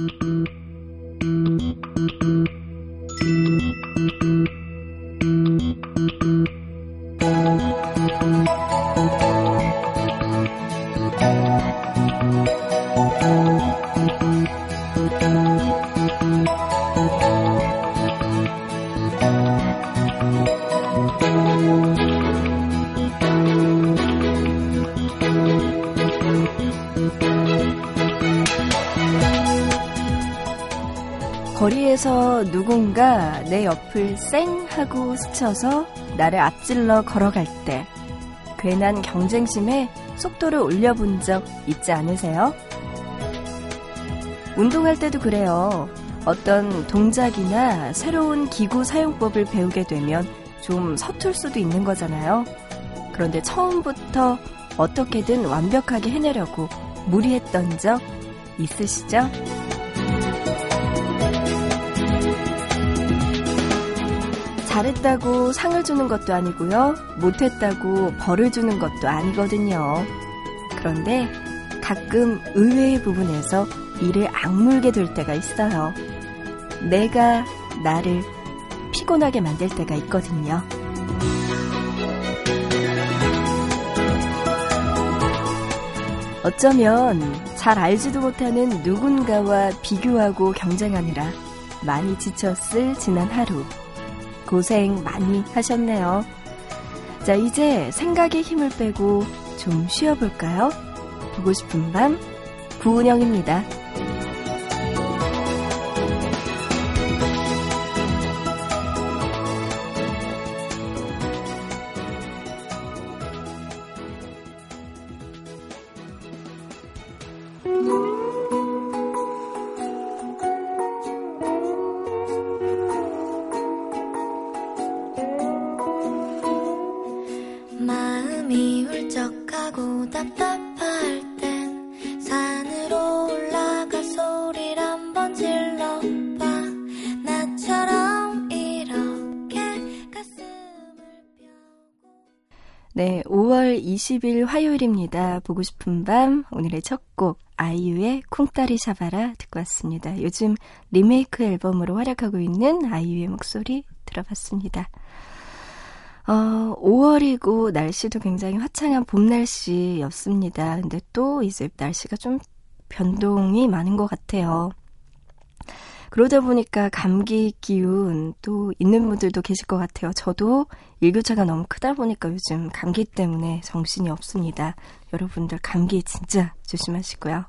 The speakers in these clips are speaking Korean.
Thank you. 누군가 내 옆을 쌩 하고 스쳐서 나를 앞질러 걸어갈 때 괜한 경쟁심에 속도를 올려본 적 있지 않으세요? 운동할 때도 그래요. 어떤 동작이나 새로운 기구 사용법을 배우게 되면 좀 서툴 수도 있는 거잖아요. 그런데 처음부터 어떻게든 완벽하게 해내려고 무리했던 적 있으시죠? 잘했다고 상을 주는 것도 아니고요. 못했다고 벌을 주는 것도 아니거든요. 그런데 가끔 의외의 부분에서 이를 악물게 될 때가 있어요. 내가 나를 피곤하게 만들 때가 있거든요. 어쩌면 잘 알지도 못하는 누군가와 비교하고 경쟁하느라 많이 지쳤을 지난 하루. 고생 많이 하셨네요. 자, 이제 생각에 힘을 빼고 좀 쉬어볼까요? 보고 싶은 밤, 구은영입니다. 20일 화요일입니다. 보고 싶은 밤 오늘의 첫 곡 아이유의 쿵따리 샤바라 듣고 왔습니다. 요즘 리메이크 앨범으로 활약하고 있는 아이유의 목소리 들어봤습니다. 어, 5월이고 날씨도 굉장히 화창한 봄 날씨였습니다. 근데 또 이제 날씨가 좀 변동이 많은 것 같아요. 그러다 보니까 감기 기운 또 있는 분들도 계실 것 같아요. 저도 일교차가 너무 크다 보니까 요즘 감기 때문에 정신이 없습니다. 여러분들 감기 진짜 조심하시고요.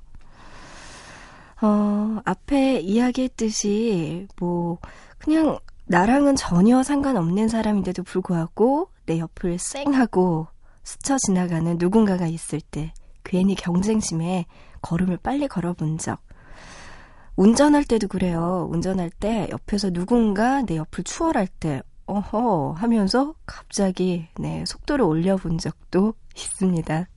어, 앞에 이야기했듯이 뭐 그냥 나랑은 전혀 상관없는 사람인데도 불구하고 내 옆을 쌩하고 스쳐 지나가는 누군가가 있을 때 괜히 경쟁심에 걸음을 빨리 걸어본 적 운전할 때도 그래요. 운전할 때 옆에서 누군가 내 옆을 추월할 때 어허 하면서 갑자기 네, 속도를 올려본 적도 있습니다.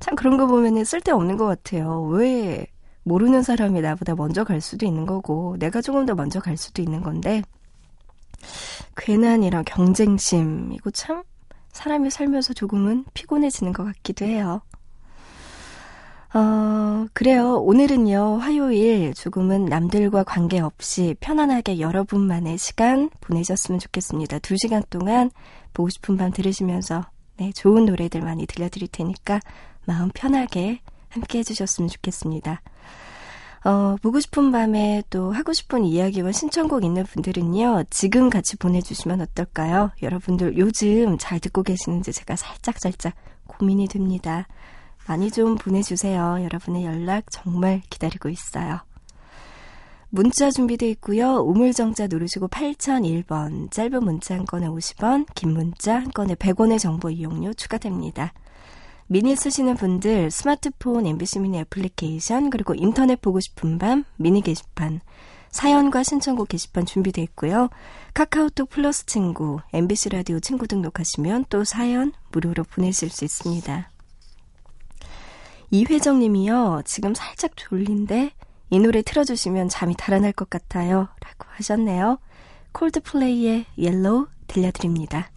참 그런 거 보면은 쓸데없는 것 같아요. 왜 모르는 사람이 나보다 먼저 갈 수도 있는 거고 내가 조금 더 먼저 갈 수도 있는 건데 괜한 이런 경쟁심 이거 참 사람이 살면서 조금은 피곤해지는 것 같기도 해요. 어, 그래요. 오늘은요, 화요일 조금은 남들과 관계없이 편안하게 여러분만의 시간 보내셨으면 좋겠습니다. 두 시간 동안 보고 싶은 밤 들으시면서, 네, 좋은 노래들 많이 들려드릴 테니까 마음 편하게 함께 해주셨으면 좋겠습니다. 어, 보고 싶은 밤에 또 하고 싶은 이야기와 신청곡 있는 분들은요, 지금 같이 보내주시면 어떨까요? 여러분들 요즘 잘 듣고 계시는지 제가 살짝살짝 고민이 됩니다. 많이 좀 보내주세요. 여러분의 연락 정말 기다리고 있어요. 문자 준비되어 있고요. 우물정자 누르시고 8001번, 짧은 문자 한 건에 50원, 긴 문자 한 건에 100원의 정보 이용료 추가됩니다. 미니 쓰시는 분들 스마트폰 MBC 미니 애플리케이션 그리고 인터넷 보고 싶은 밤 미니 게시판 사연과 신청곡 게시판 준비되어 있고요. 카카오톡 플러스 친구, MBC 라디오 친구 등록하시면 또 사연 무료로 보내실 수 있습니다. 이회정 님이요. 지금 살짝 졸린데 이 노래 틀어주시면 잠이 달아날 것 같아요. 라고 하셨네요. 콜드플레이의 Yellow 들려드립니다.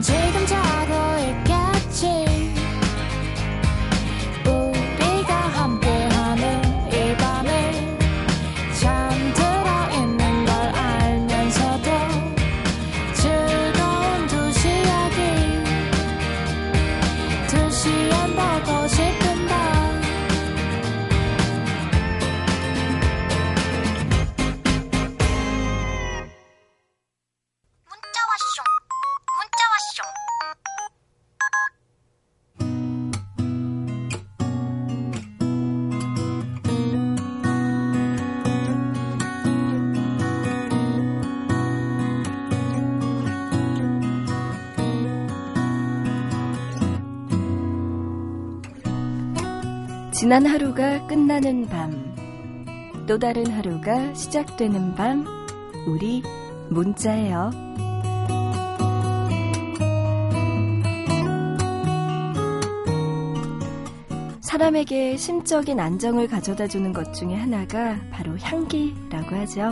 지금 자 지난 하루가 끝나는 밤, 또 다른 하루가 시작되는 밤, 우리 문자예요. 사람에게 심적인 안정을 가져다 주는 것 중에 하나가 바로 향기라고 하죠.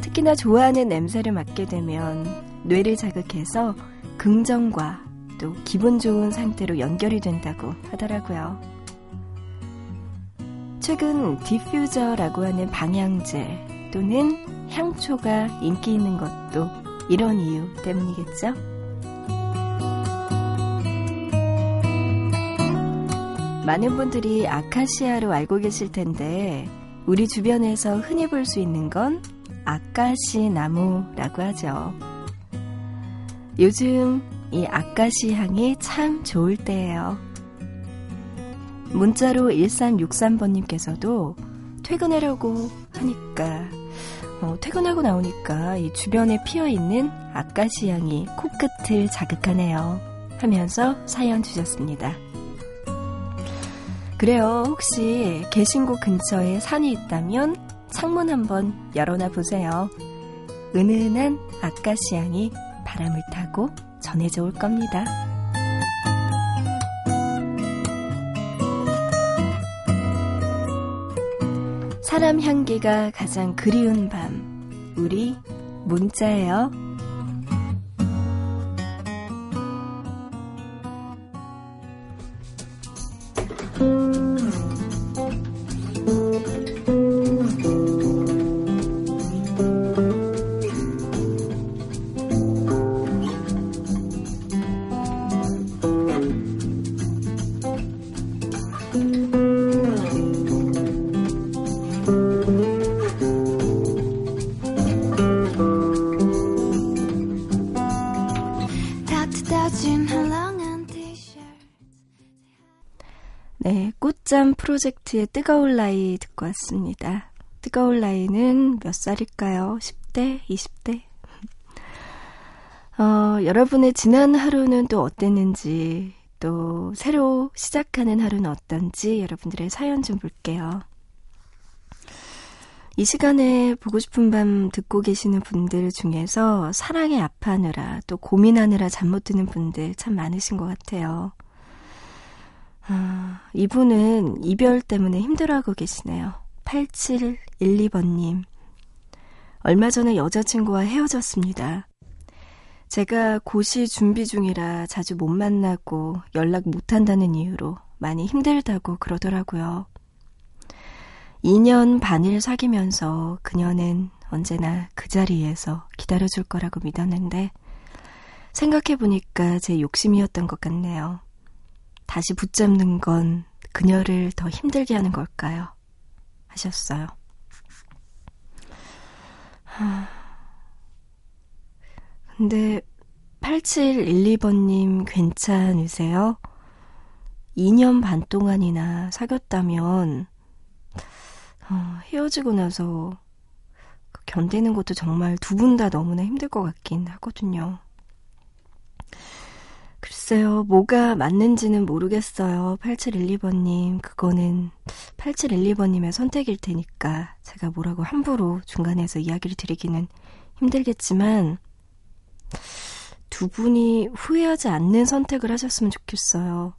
특히나 좋아하는 냄새를 맡게 되면 뇌를 자극해서 긍정과 또 기분 좋은 상태로 연결이 된다고 하더라고요. 최근 디퓨저라고 하는 방향제 또는 향초가 인기 있는 것도 이런 이유 때문이겠죠? 많은 분들이 아카시아로 알고 계실 텐데 우리 주변에서 흔히 볼 수 있는 건 아카시 나무라고 하죠. 요즘 이 아카시 향이 참 좋을 때예요. 문자로 1363번님께서도 퇴근하려고 하니까 어, 퇴근하고 나오니까 이 주변에 피어 있는 아카시 향이 코끝을 자극하네요. 하면서 사연 주셨습니다. 그래요. 혹시 계신 곳 근처에 산이 있다면 창문 한번 열어놔 보세요. 은은한 아카시 향이 바람을 타고 전해져 올 겁니다. 사람 향기가 가장 그리운 밤. 우리 문자예요. 네, 꽃잠 프로젝트의 뜨거울 나이 듣고 왔습니다. 뜨거울 나이는 몇 살일까요? 10대? 20대? 어, 여러분의 지난 하루는 또 어땠는지, 또 새로 시작하는 하루는 어떤지 여러분들의 사연 좀 볼게요. 이 시간에 보고 싶은 밤 듣고 계시는 분들 중에서 사랑에 아파하느라 또 고민하느라 잠 못 드는 분들 참 많으신 것 같아요. 아, 이분은 이별 때문에 힘들어하고 계시네요. 8712번님. 얼마 전에 여자친구와 헤어졌습니다. 제가 고시 준비 중이라 자주 못 만나고 연락 못 한다는 이유로 많이 힘들다고 그러더라고요. 2년 반을 사귀면서 그녀는 언제나 그 자리에서 기다려줄 거라고 믿었는데 생각해보니까 제 욕심이었던 것 같네요. 다시 붙잡는 건 그녀를 더 힘들게 하는 걸까요? 하셨어요. 하... 근데 8712번님 괜찮으세요? 2년 반 동안이나 사귀었다면 어, 헤어지고 나서 견디는 것도 정말 두 분 다 너무나 힘들 것 같긴 하거든요. 글쎄요, 뭐가 맞는지는 모르겠어요. 8712번님. 그거는 8712번님의 선택일 테니까 제가 뭐라고 함부로 중간에서 이야기를 드리기는 힘들겠지만, 두 분이 후회하지 않는 선택을 하셨으면 좋겠어요.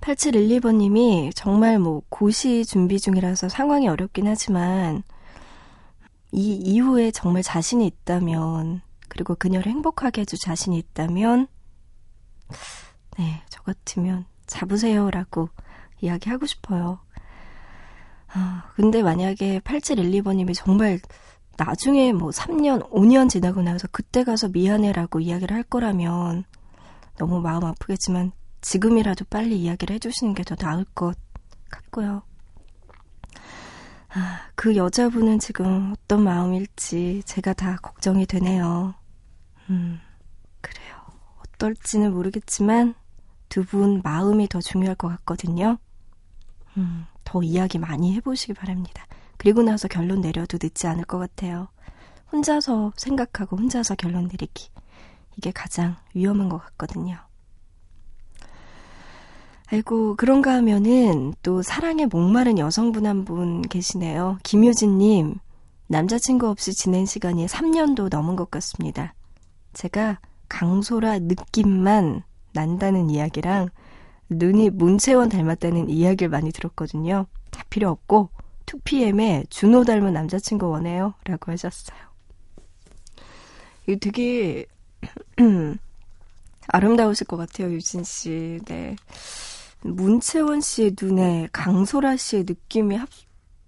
8712번님이 정말 뭐 고시 준비 중이라서 상황이 어렵긴 하지만 이 이후에 정말 자신이 있다면 그리고 그녀를 행복하게 해줄 자신이 있다면 네, 저 같으면 잡으세요라고 이야기하고 싶어요. 아, 근데 만약에 8712번님이 정말 나중에 뭐 3년, 5년 지나고 나서 그때 가서 미안해라고 이야기를 할 거라면 너무 마음 아프겠지만 지금이라도 빨리 이야기를 해주시는 게 더 나을 것 같고요. 아, 그 여자분은 지금 어떤 마음일지 제가 다 걱정이 되네요. 음. 어떨지는 모르겠지만 두 분 마음이 더 중요할 것 같거든요. 음, 더 이야기 많이 해보시기 바랍니다. 그리고 나서 결론 내려도 늦지 않을 것 같아요. 혼자서 생각하고 혼자서 결론 내리기. 이게 가장 위험한 것 같거든요. 아이고, 그런가 하면은 또 사랑에 목마른 여성분 한 분 계시네요. 김효진님, 남자친구 없이 지낸 시간이 3년도 넘은 것 같습니다. 제가 강소라 느낌만 난다는 이야기랑 눈이 문채원 닮았다는 이야기를 많이 들었거든요. 다 필요 없고 2PM에 준호 닮은 남자친구 원해요. 라고 하셨어요. 이거 되게 아름다우실 것 같아요, 유진 씨. 네. 문채원 씨의 눈에 강소라 씨의 느낌이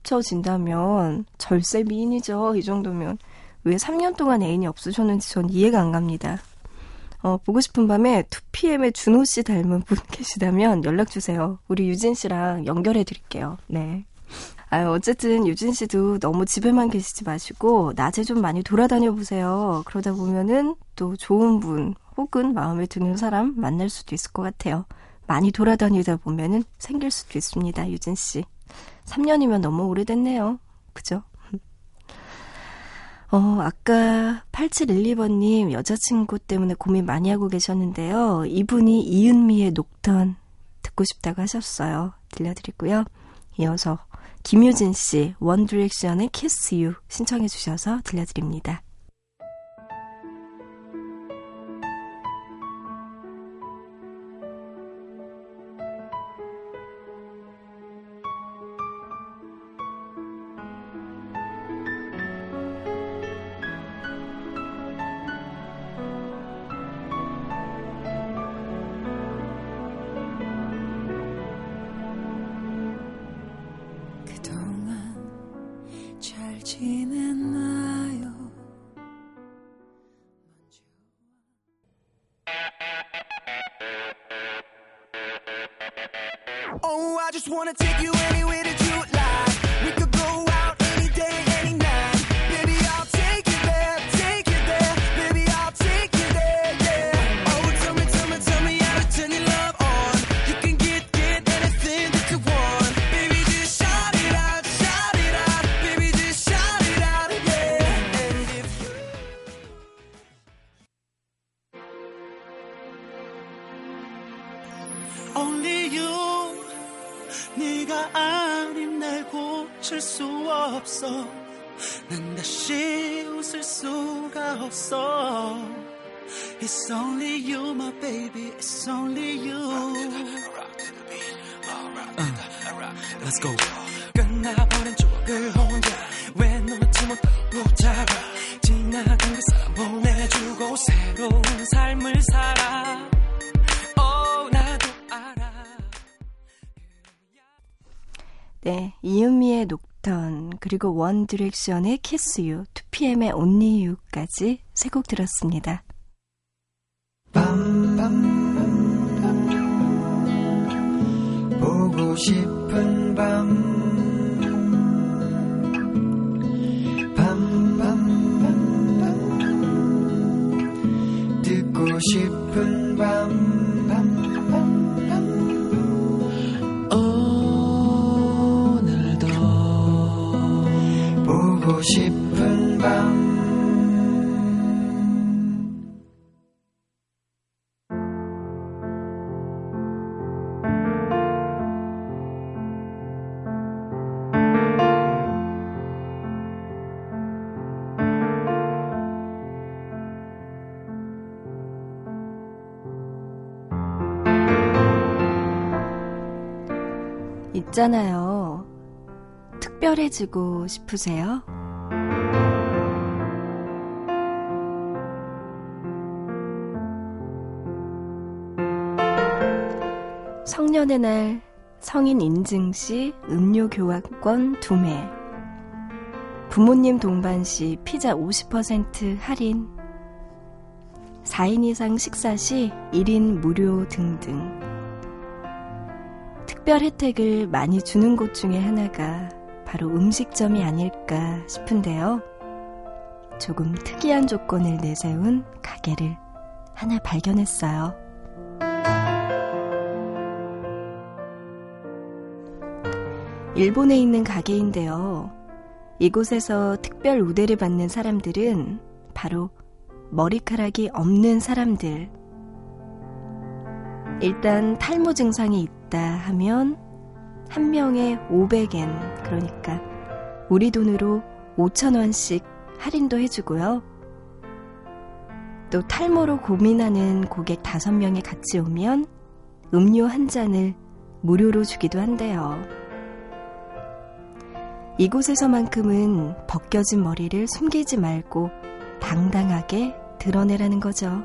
합쳐진다면 절세 미인이죠. 이 정도면. 왜 3년 동안 애인이 없으셨는지 전 이해가 안 갑니다. 어, 보고 싶은 밤에 2PM의 준호 씨 닮은 분 계시다면 연락 주세요. 우리 유진 씨랑 연결해 드릴게요. 네. 아유, 어쨌든 유진 씨도 너무 집에만 계시지 마시고 낮에 좀 많이 돌아다녀 보세요. 그러다 보면은 또 좋은 분 혹은 마음에 드는 사람 만날 수도 있을 것 같아요. 많이 돌아다니다 보면은 생길 수도 있습니다, 유진 씨. 3년이면 너무 오래됐네요. 그죠? 어, 아까 8712번님 여자친구 때문에 고민 많이 하고 계셨는데요. 이분이 이은미의 녹턴 듣고 싶다고 하셨어요. 들려드리고요. 이어서 김유진 씨, 원디렉션의 Kiss You 신청해 주셔서 들려드립니다. Just wanna take you anywhere 그리고 원 디렉션의 Kiss You, 2PM의 Only You까지 세 곡 들었습니다. 보고 싶은 밤. 싶은 밤오 듣고 싶은 밤 있잖아요. 특별해지고 싶으세요? 성년의 날 성인 인증 시 음료 교환권 2매. 부모님 동반 시 피자 50% 할인. 4인 이상 식사 시 1인 무료 등등. 특별 혜택을 많이 주는 곳 중에 하나가 바로 음식점이 아닐까 싶은데요. 조금 특이한 조건을 내세운 가게를 하나 발견했어요. 일본에 있는 가게인데요. 이곳에서 특별 우대를 받는 사람들은 바로 머리카락이 없는 사람들. 일단 탈모 증상이 있다 하면 한 명에 500엔, 그러니까 우리 돈으로 5천원씩 할인도 해주고요. 또 탈모로 고민하는 고객 5명이 같이 오면 음료 한 잔을 무료로 주기도 한대요. 이곳에서만큼은 벗겨진 머리를 숨기지 말고 당당하게 드러내라는 거죠.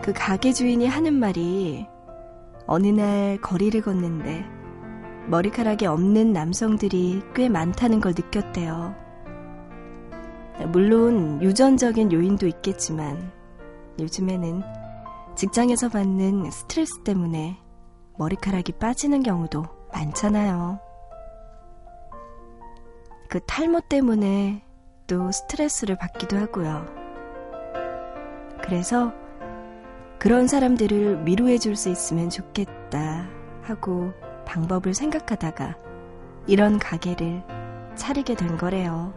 그 가게 주인이 하는 말이 어느 날 거리를 걷는데 머리카락이 없는 남성들이 꽤 많다는 걸 느꼈대요. 물론 유전적인 요인도 있겠지만 요즘에는 직장에서 받는 스트레스 때문에 머리카락이 빠지는 경우도 많잖아요. 그 탈모 때문에 또 스트레스를 받기도 하고요. 그래서 그런 사람들을 위로해 줄 수 있으면 좋겠다 하고 방법을 생각하다가 이런 가게를 차리게 된 거래요.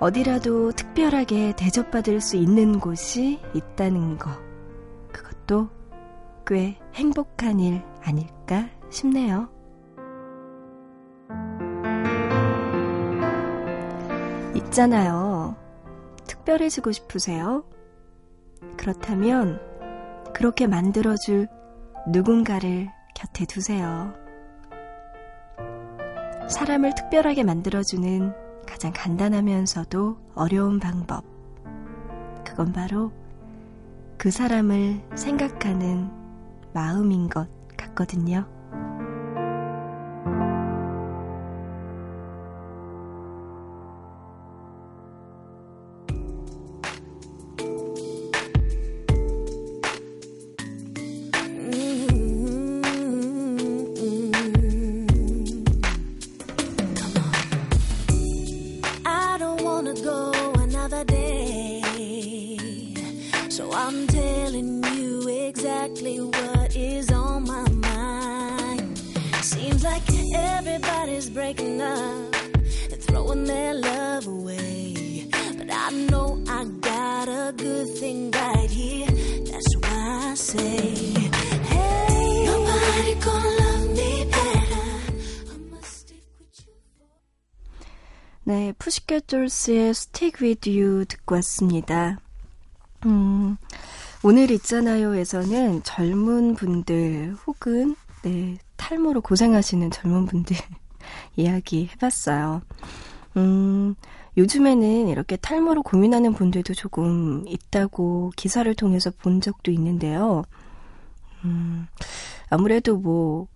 어디라도 특별하게 대접받을 수 있는 곳이 있다는 거. 그것도 꽤 행복한 일 아닐까 싶네요. 있잖아요. 특별해지고 싶으세요? 그렇다면 그렇게 만들어줄 누군가를 곁에 두세요. 사람을 특별하게 만들어주는 가장 간단하면서도 어려운 방법. 그건 바로 그 사람을 생각하는 마음인 것 같거든요. Breaking up and throwing their love away. But I know I got a good thing right here. That's why I say, Hey, nobody gonna love me better. I must stick with you. 네, 푸시켓 돌스의 Stick With You 듣고 왔습니다. 음, 오늘 있잖아요에서는 젊은 분들 혹은 네, 탈모로 고생하시는 젊은 분들 이야기 해봤어요. 음, 요즘에는 이렇게 탈모로 고민하는 분들도 조금 있다고 기사를 통해서 본 적도 있는데요. 음, 아무래도 뭐,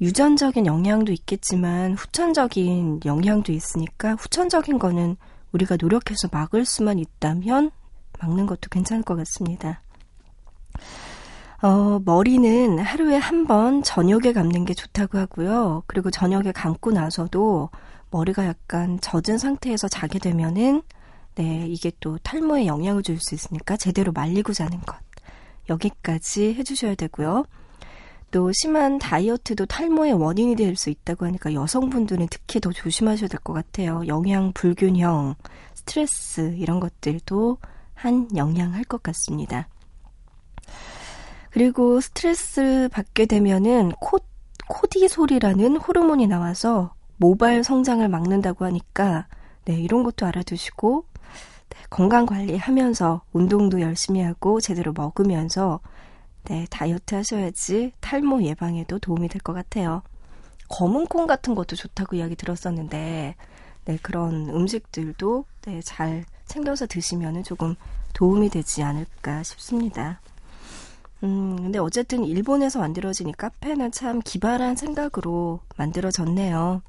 유전적인 영향도 있겠지만 후천적인 영향도 있으니까 후천적인 거는 우리가 노력해서 막을 수만 있다면 막는 것도 괜찮을 것 같습니다. 어, 머리는 하루에 한 번 저녁에 감는 게 좋다고 하고요. 그리고 저녁에 감고 나서도 머리가 약간 젖은 상태에서 자게 되면은 네, 이게 또 탈모에 영향을 줄 수 있으니까 제대로 말리고 자는 것. 여기까지 해주셔야 되고요. 또 심한 다이어트도 탈모의 원인이 될 수 있다고 하니까 여성분들은 특히 더 조심하셔야 될 것 같아요. 영양 불균형, 스트레스 이런 것들도 한 영향할 것 같습니다. 그리고 스트레스 받게 되면은 코, 코디솔이라는 호르몬이 나와서 모발 성장을 막는다고 하니까 네, 이런 것도 알아두시고 네, 건강 관리하면서 운동도 열심히 하고 제대로 먹으면서 네, 다이어트 하셔야지 탈모 예방에도 도움이 될 것 같아요. 검은 콩 같은 것도 좋다고 이야기 들었었는데, 네, 그런 음식들도 네, 잘 챙겨서 드시면 조금 도움이 되지 않을까 싶습니다. 음, 근데 어쨌든 일본에서 만들어진 이 카페는 참 기발한 생각으로 만들어졌네요.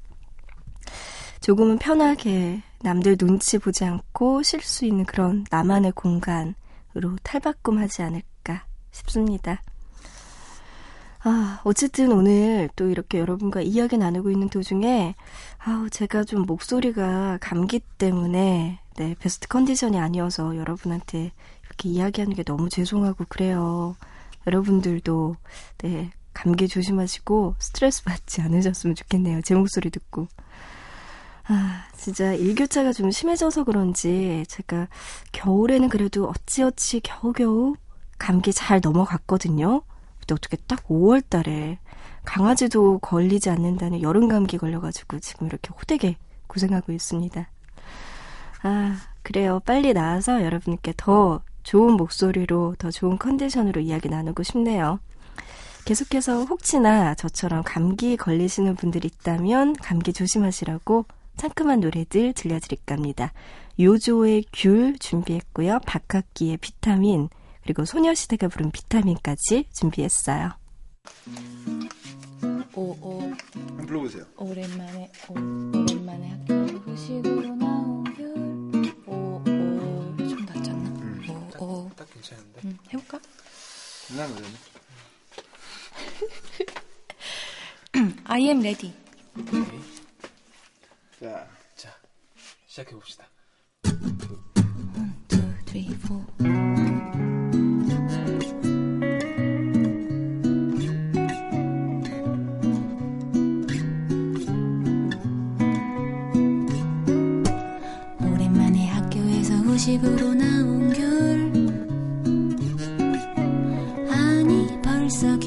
조금은 편하게 남들 눈치 보지 않고 쉴 수 있는 그런 나만의 공간으로 탈바꿈하지 않을까 싶습니다. 아, 어쨌든 오늘 또 이렇게 여러분과 이야기 나누고 있는 도중에, 아우, 제가 좀 목소리가 감기 때문에, 네, 베스트 컨디션이 아니어서 여러분한테 이렇게 이야기하는 게 너무 죄송하고 그래요. 여러분들도, 네, 감기 조심하시고 스트레스 받지 않으셨으면 좋겠네요. 제 목소리 듣고. 아, 진짜 일교차가 좀 심해져서 그런지 제가 겨울에는 그래도 어찌어찌 겨우겨우 감기 잘 넘어갔거든요. 근데 어떻게 딱 5월 달에 강아지도 걸리지 않는다는 여름 감기 걸려가지고 지금 이렇게 호되게 고생하고 있습니다. 아, 그래요. 빨리 나와서 여러분께 더 좋은 목소리로 더 좋은 컨디션으로 이야기 나누고 싶네요. 계속해서 혹시나 저처럼 감기 걸리시는 분들이 있다면 감기 조심하시라고 상큼한 노래들 들려드릴까 합니다. 요조의 귤 준비했고요. 박학기의 비타민, 그리고 소녀시대가 부른 비타민까지 준비했어요. 오오 불러보세요. 오랜만에 오, 오랜만에 학교 후식으로 괜찮은데. 음, 해볼까? 누나 노래는? I am ready 자, 자 시작해 봅시다. two three four 오랜만에 학교에서 후식으로 나온 아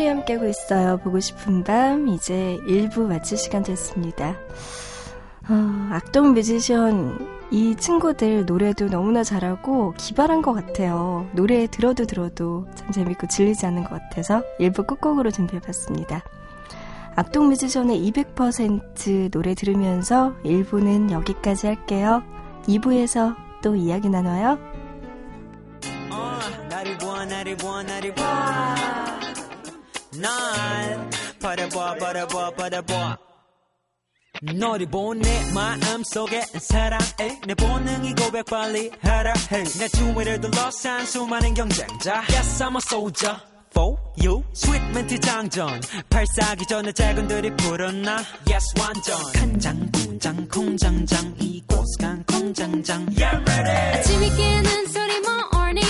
네, 화요일에 함께하고 있어요. 보고 싶은 밤 이제 1부 마칠 시간 됐습니다. 어, 악동 뮤지션 이 친구들 노래도 너무나 잘하고 기발한 것 같아요. 노래 들어도 들어도 참 재밌고 질리지 않는 것 같아서 1부 끝곡으로 준비해봤습니다. 악동 뮤지션의 200% 노래 들으면서 1부는 여기까지 할게요. 2부에서 또 이야기 나눠요. 나를 보아 나를 보아 나를 보아 날. 바라봐 바라봐 바라봐. 너를 본내 마음속에 사랑해. 내 본능이 고백 빨리 하라 해내 주위를 둘러싼 수많은 경쟁자. Yes I'm a soldier for you. 스윗 멘트 장전. 발사기 전에 작은들이 불었나. Yes 완전. 간장 공장 공장장. 이곳 간 공장장. Yeah ready. 아침이 깨는 소리 morning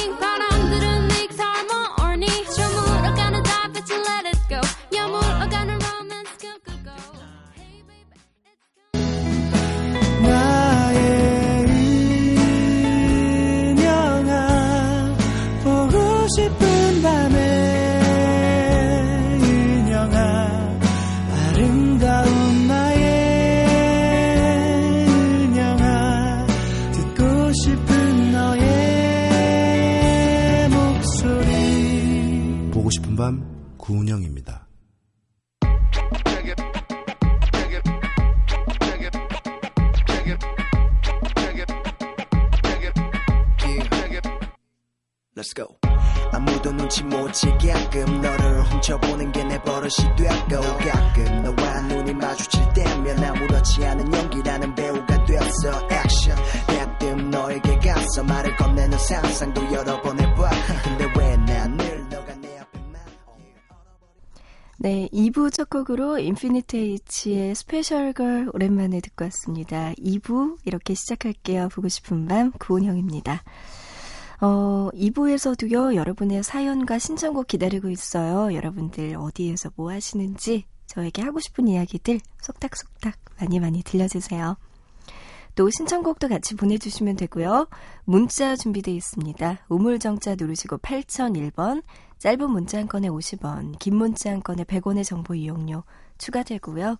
Let's go. 아무도 눈치 못 채게끔 너를 훔쳐보는 게 내 버릇이 됐고 가끔 너와 눈이 마주칠 때면 아무렇지 않은 연기라는 배우가 됐어 액션 대뜸 너에게 가서 말을 건네는 상상도 여러 번 해봐 근데 왜 난 늘 너가 내 앞에만 네, 2부 첫 곡으로 인피니트 H의 Special Girl 오랜만에 듣고 왔습니다. 2부 이렇게 시작할게요. 보고 싶은 밤 구은영입니다. 어, 2부에서도요, 여러분의 사연과 신청곡 기다리고 있어요. 여러분들 어디에서 뭐 하시는지 저에게 하고 싶은 이야기들 속닥속닥 많이 많이 들려주세요. 또 신청곡도 같이 보내주시면 되고요. 문자 준비되어 있습니다. 우물정자 누르시고 8001번, 짧은 문자 한 건에 50원, 긴 문자 한 건에 100원의 정보 이용료 추가되고요.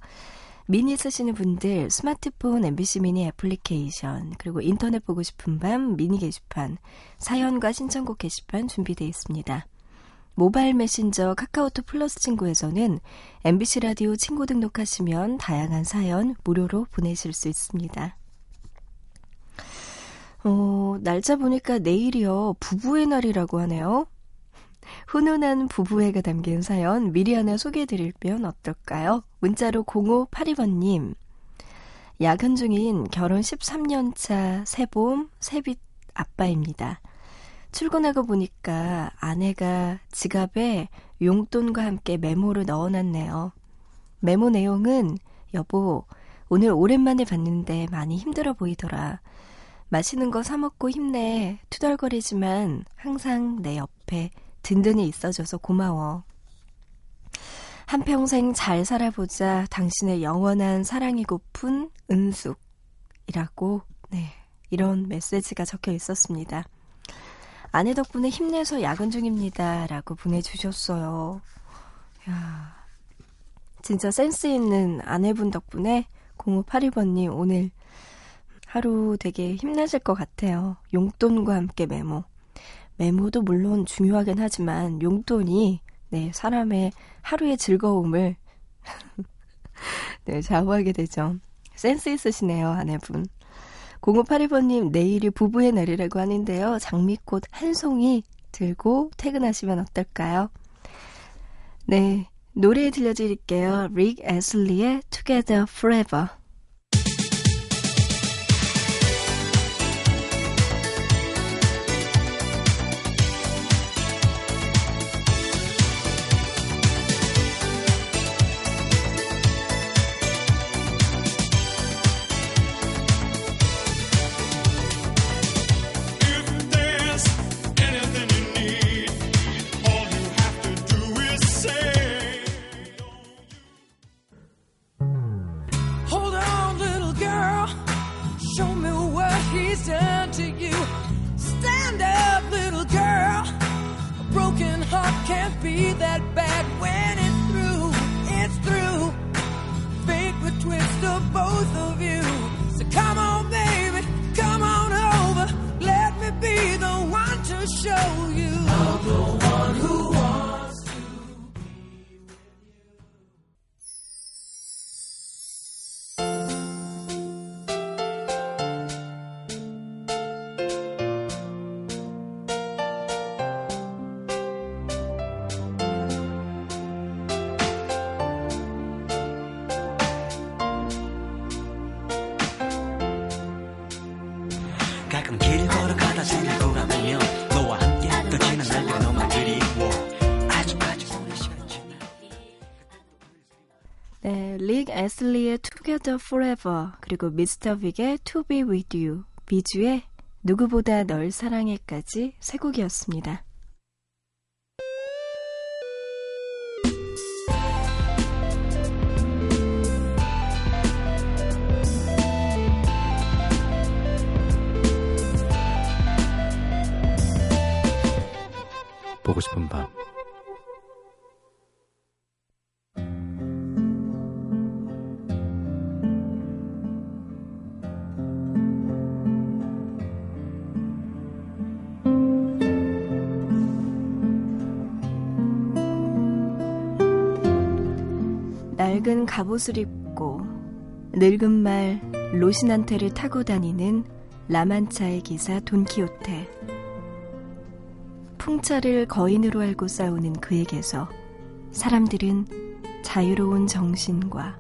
미니 쓰시는 분들 스마트폰 MBC 미니 애플리케이션 그리고 인터넷 보고 싶은 밤 미니 게시판 사연과 신청곡 게시판 준비되어 있습니다. 모바일 메신저 카카오톡 플러스 친구에서는 MBC 라디오 친구 등록하시면 다양한 사연 무료로 보내실 수 있습니다. 어, 날짜 보니까 내일이요. 부부의 날이라고 하네요. 훈훈한 부부애가 담긴 사연 미리 하나 소개해드리면 어떨까요? 문자로 0582번님. 야근 중인 결혼 13년차 새봄, 새빛 아빠입니다. 출근하고 보니까 아내가 지갑에 용돈과 함께 메모를 넣어놨네요. 메모 내용은 여보, 오늘 오랜만에 봤는데 많이 힘들어 보이더라. 맛있는 거 사먹고 힘내. 투덜거리지만 항상 내 옆에 든든히 있어줘서 고마워. 한평생 잘 살아보자 당신의 영원한 사랑이고픈 은숙이라고 네 이런 메시지가 적혀 있었습니다. 아내 덕분에 힘내서 야근 중입니다. 라고 보내주셨어요. 야 진짜 센스 있는 아내분 덕분에 0582번님 오늘 하루 되게 힘내실 것 같아요. 용돈과 함께 메모. 메모도 물론 중요하긴 하지만 용돈이 네, 사람의 하루의 즐거움을 네, 좌우하게 되죠. 센스 있으시네요, 아내분. 0582번님, 내일이 부부의 날이라고 하는데요. 장미꽃 한 송이 들고 퇴근하시면 어떨까요? 네, 노래 들려드릴게요. 릭 애슬리의 Together Forever. 릭 애슬리의 Together Forever 그리고 미스터 빅의 To Be With You 비주의 누구보다 널 사랑해까지 세 곡이었습니다. 낡은 갑옷을 입고 늙은 말 로시난테를 타고 다니는 라만차의 기사 돈키호테. 풍차를 거인으로 알고 싸우는 그에게서 사람들은 자유로운 정신과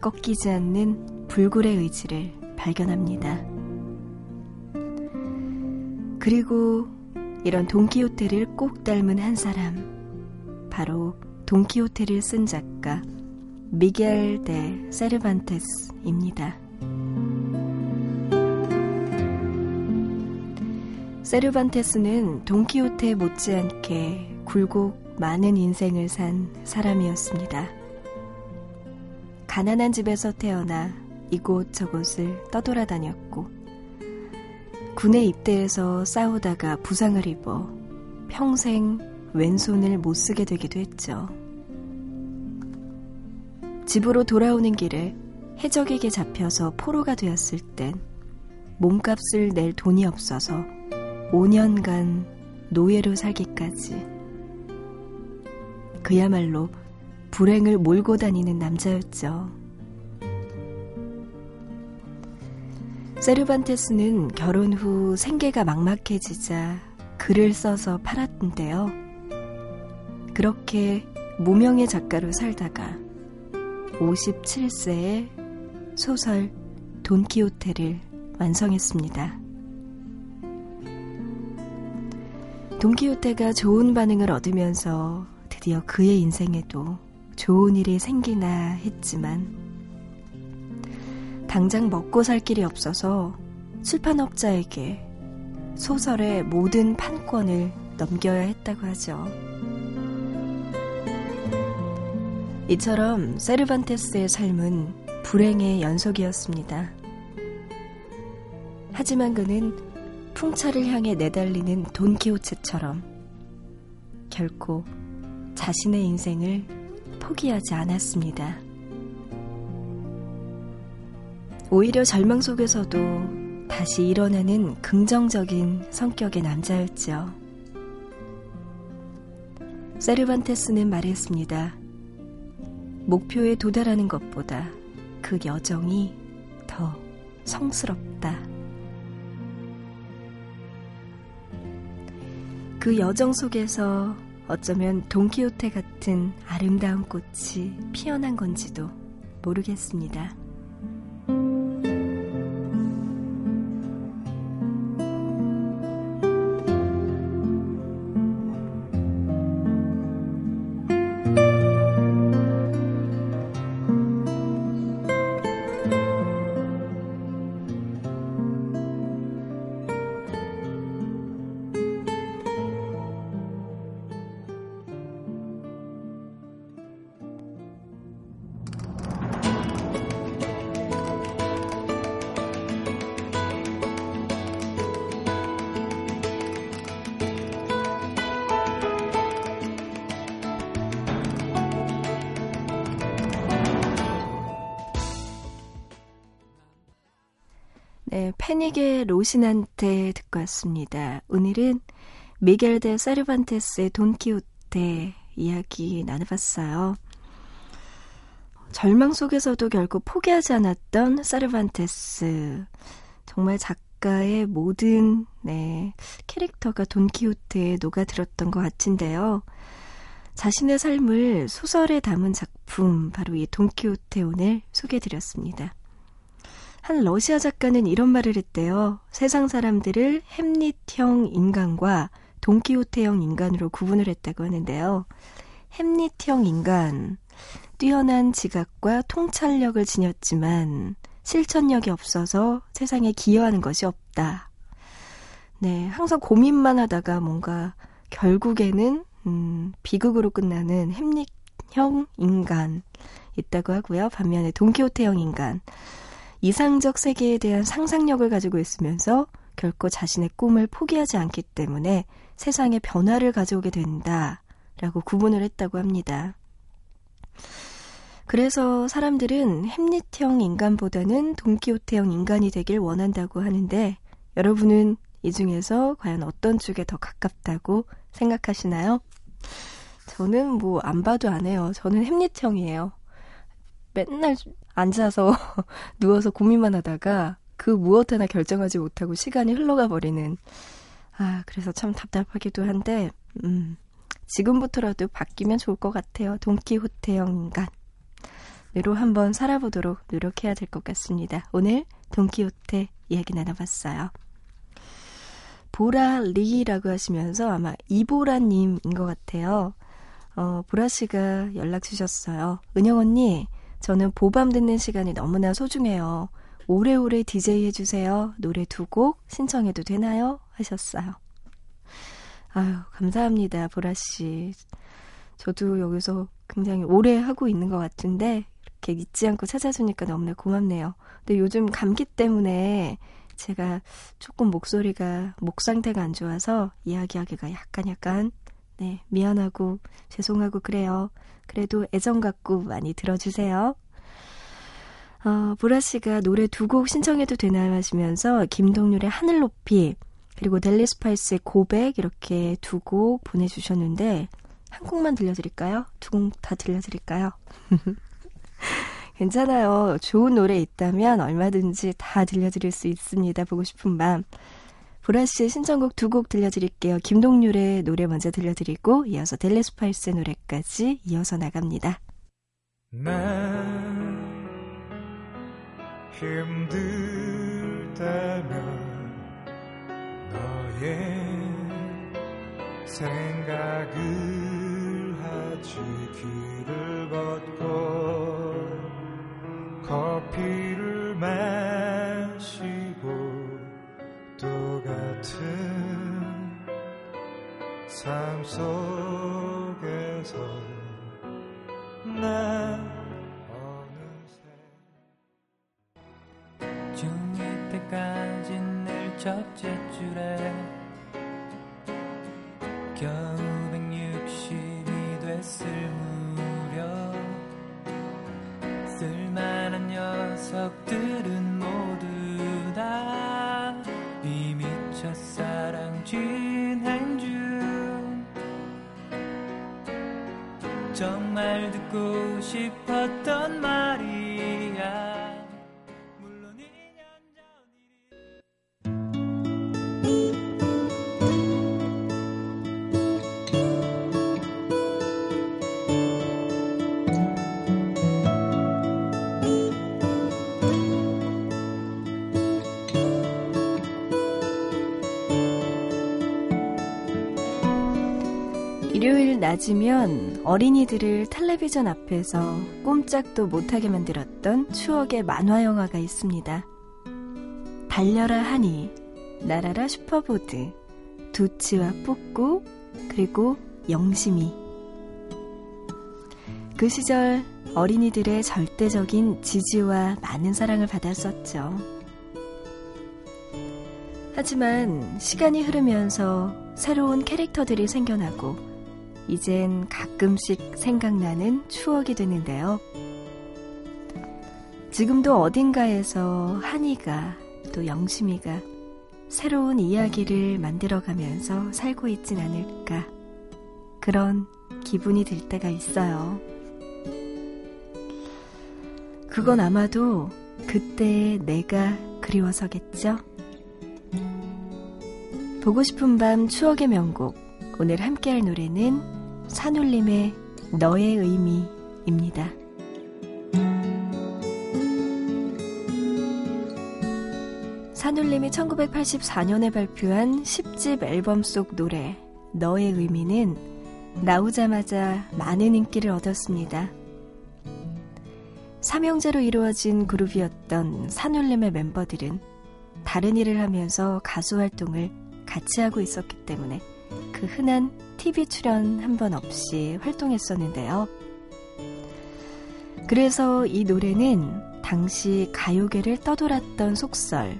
꺾이지 않는 불굴의 의지를 발견합니다. 그리고 이런 돈키호테를 꼭 닮은 한 사람, 바로 돈키호테를 쓴 작가 미겔 데 세르반테스입니다. 세르반테스는 돈키호테 못지않게 굴곡 많은 인생을 산 사람이었습니다. 가난한 집에서 태어나 이곳저곳을 떠돌아다녔고 군에 입대해서 싸우다가 부상을 입어 평생 왼손을 못 쓰게 되기도 했죠. 집으로 돌아오는 길에 해적에게 잡혀서 포로가 되었을 땐 몸값을 낼 돈이 없어서 5년간 노예로 살기까지 그야말로 불행을 몰고 다니는 남자였죠. 세르반테스는 결혼 후 생계가 막막해지자 글을 써서 팔았는데요. 그렇게 무명의 작가로 살다가 57세에 소설 돈키호테를 완성했습니다. 돈키호테가 좋은 반응을 얻으면서 드디어 그의 인생에도 좋은 일이 생기나 했지만 당장 먹고 살 길이 없어서 출판업자에게 소설의 모든 판권을 넘겨야 했다고 하죠. 이처럼 세르반테스의 삶은 불행의 연속이었습니다. 하지만 그는 풍차를 향해 내달리는 돈키호테처럼 결코 자신의 인생을 포기하지 않았습니다. 오히려 절망 속에서도 다시 일어나는 긍정적인 성격의 남자였죠. 세르반테스는 말했습니다. 목표에 도달하는 것보다 그 여정이 더 성스럽다. 그 여정 속에서 어쩌면 돈키호테 같은 아름다운 꽃이 피어난 건지도 모르겠습니다. 로신한테 듣고 왔습니다. 오늘은 미겔 데 세르반테스의 돈키호테 이야기 나눠봤어요. 절망 속에서도 결국 포기하지 않았던 세르반테스. 정말 작가의 모든 네, 캐릭터가 돈키호테에 녹아들었던 것 같은데요. 자신의 삶을 소설에 담은 작품, 바로 이 돈키호테 오늘 소개해드렸습니다. 한 러시아 작가는 이런 말을 했대요. 세상 사람들을 햄릿형 인간과 돈키호테형 인간으로 구분을 했다고 하는데요. 햄릿형 인간, 뛰어난 지각과 통찰력을 지녔지만 실천력이 없어서 세상에 기여하는 것이 없다. 네, 항상 고민만 하다가 뭔가 결국에는 음, 비극으로 끝나는 햄릿형 인간 있다고 하고요. 반면에 돈키호테형 인간, 이상적 세계에 대한 상상력을 가지고 있으면서 결코 자신의 꿈을 포기하지 않기 때문에 세상에 변화를 가져오게 된다라고 구분을 했다고 합니다. 그래서 사람들은 햄릿형 인간보다는 돈키호테형 인간이 되길 원한다고 하는데 여러분은 이 중에서 과연 어떤 쪽에 더 가깝다고 생각하시나요? 저는 뭐 안 봐도 안 해요. 저는 햄릿형이에요. 맨날 앉아서 누워서 고민만 하다가 그 무엇 하나 결정하지 못하고 시간이 흘러가 버리는. 아 그래서 참 답답하기도 한데 음 지금부터라도 바뀌면 좋을 것 같아요. 돈키호테형 인간. 으로 한번 살아보도록 노력해야 될 것 같습니다. 오늘 돈키호테 이야기 나눠봤어요. 보라 리라고 하시면서 아마 이보라님인 것 같아요. 어, 보라 씨가 연락 주셨어요. 은영 언니, 저는 보밤 듣는 시간이 너무나 소중해요. 오래오래 DJ 해주세요. 노래 두 곡 신청해도 되나요? 하셨어요. 아유, 감사합니다, 보라 씨. 저도 여기서 굉장히 오래 하고 있는 것 같은데, 이렇게 잊지 않고 찾아주니까 너무나 고맙네요. 근데 요즘 감기 때문에 제가 조금 목소리가, 목 상태가 안 좋아서 이야기하기가 약간 약간 네, 미안하고 죄송하고 그래요. 그래도 애정 갖고 많이 들어주세요. 어, 보라 씨가 노래 두 곡 신청해도 되나요 하시면서 김동률의 하늘 높이 그리고 델리 스파이스의 고백 이렇게 두 곡 보내주셨는데 한 곡만 들려드릴까요? 두 곡 다 들려드릴까요? 괜찮아요. 좋은 노래 있다면 얼마든지 다 들려드릴 수 있습니다. 보고 싶은 밤. 보라 씨의 신청곡 두 곡 들려드릴게요. 김동률의 노래 먼저 들려드리고 이어서 델레스파이스의 노래까지 이어서 나갑니다. 난 힘들다면 너의 생각을 하지 길을 걷고 커피를 같은 삶 속에서 난 중2 때까지 늘 첫째 낮이면 어린이들을 텔레비전 앞에서 꼼짝도 못하게 만들었던 추억의 만화 영화가 있습니다. 달려라 하니, 날아라 슈퍼보드, 두치와 뿌꾸, 그리고 영심이. 그 시절 어린이들의 절대적인 지지와 많은 사랑을 받았었죠. 하지만 시간이 흐르면서 새로운 캐릭터들이 생겨나고 이젠 가끔씩 생각나는 추억이 되는데요. 지금도 어딘가에서 한이가 또 영심이가 새로운 이야기를 만들어가면서 살고 있진 않을까. 그런 기분이 들 때가 있어요. 그건 아마도 그때의 내가 그리워서겠죠? 보고 싶은 밤 추억의 명곡. 오늘 함께할 노래는 산울림의 너의 의미입니다. 산울림이 1984년에 발표한 10집 앨범 속 노래 너의 의미는 나오자마자 많은 인기를 얻었습니다. 삼형제로 이루어진 그룹이었던 산울림의 멤버들은 다른 일을 하면서 가수 활동을 같이 하고 있었기 때문에 그 흔한 TV 출연 한 번 없이 활동했었는데요. 그래서 이 노래는 당시 가요계를 떠돌았던 속설,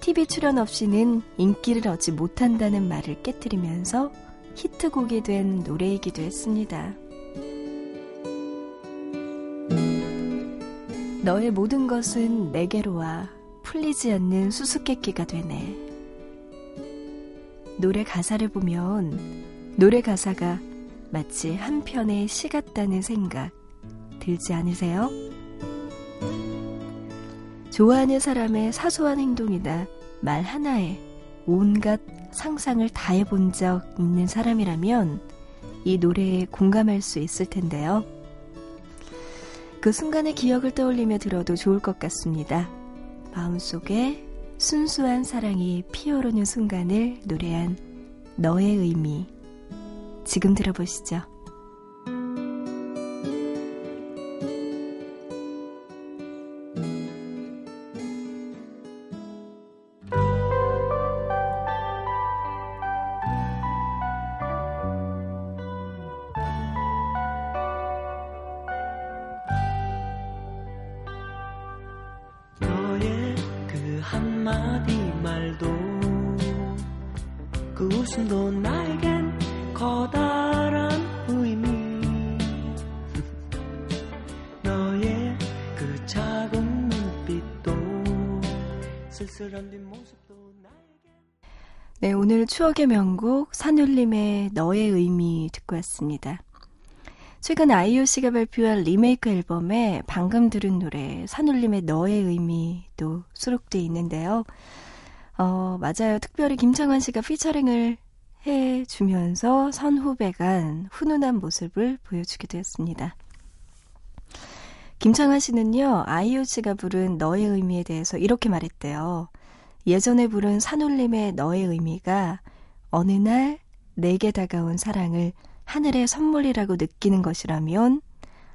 TV 출연 없이는 인기를 얻지 못한다는 말을 깨뜨리면서 히트곡이 된 노래이기도 했습니다. 너의 모든 것은 내게로 와 풀리지 않는 수수께끼가 되네. 노래 가사를 보면 노래 가사가 마치 한 편의 시 같다는 생각 들지 않으세요? 좋아하는 사람의 사소한 행동이나 말 하나에 온갖 상상을 다 해본 적 있는 사람이라면 이 노래에 공감할 수 있을 텐데요. 그 순간의 기억을 떠올리며 들어도 좋을 것 같습니다. 마음속에 순수한 사랑이 피어오르는 순간을 노래한 너의 의미. 지금 들어보시죠. 네, 오늘 추억의 명곡 산울림의 너의 의미 듣고 왔습니다. 최근 아이유 씨가 발표한 리메이크 앨범에 방금 들은 노래 산울림의 너의 의미도 수록돼 있는데요. 어, 맞아요. 특별히 김창완 씨가 피처링을 해주면서 선후배 간 훈훈한 모습을 보여주기도 했습니다. 김창완 씨는요, 아이유 씨가 부른 너의 의미에 대해서 이렇게 말했대요. 예전에 부른 산울림의 너의 의미가 어느 날 내게 다가온 사랑을 하늘의 선물이라고 느끼는 것이라면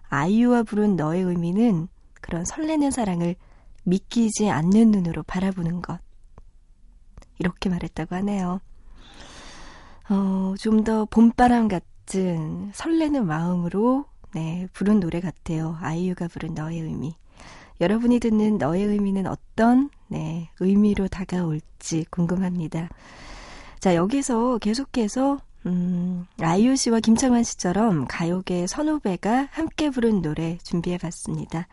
아이유와 부른 너의 의미는 그런 설레는 사랑을 믿기지 않는 눈으로 바라보는 것. 이렇게 말했다고 하네요. 어, 좀 더 봄바람 같은 설레는 마음으로 네, 부른 노래 같아요. 아이유가 부른 너의 의미. 여러분이 듣는 너의 의미는 어떤 네, 의미로 다가올지 궁금합니다. 자, 여기서 계속해서 음, 아이유 씨와 김창완 씨처럼 가요계 선후배가 함께 부른 노래 준비해 봤습니다.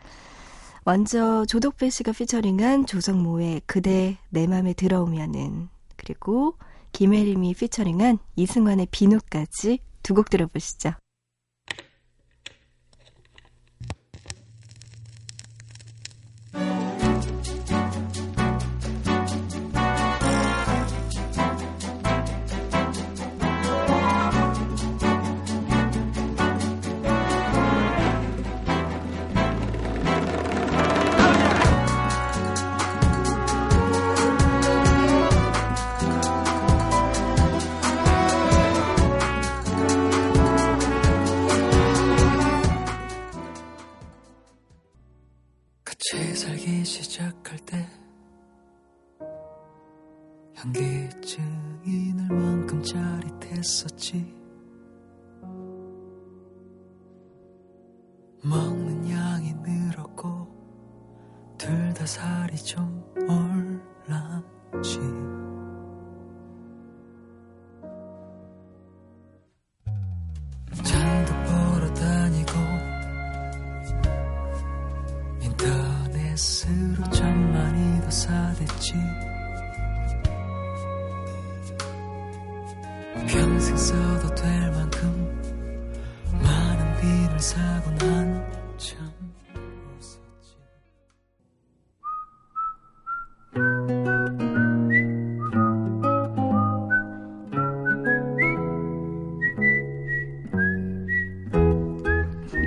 먼저 조덕배 씨가 피처링한 조성모의 그대 내 맘에 들어오면은 그리고 김혜림이 피처링한 이승환의 비누까지 두 곡 들어보시죠.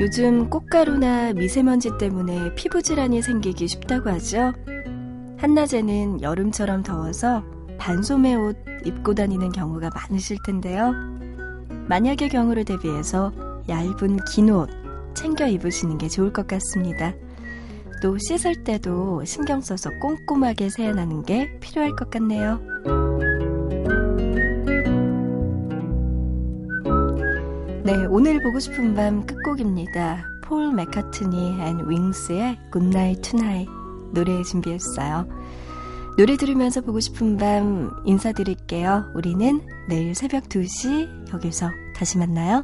요즘 꽃가루나 미세먼지 때문에 피부 질환이 생기기 쉽다고 하죠. 한낮에는 여름처럼 더워서 반소매 옷 입고 다니는 경우가 많으실 텐데요. 만약의 경우를 대비해서 얇은 긴 옷 챙겨 입으시는 게 좋을 것 같습니다. 또 씻을 때도 신경 써서 꼼꼼하게 세안하는 게 필요할 것 같네요. 네, 오늘 보고 싶은 밤 끝곡입니다. Paul McCartney and Wings의 Goodnight Tonight 노래 준비했어요. 노래 들으면서 보고 싶은 밤 인사드릴게요. 우리는 내일 새벽 2시 여기서 다시 만나요.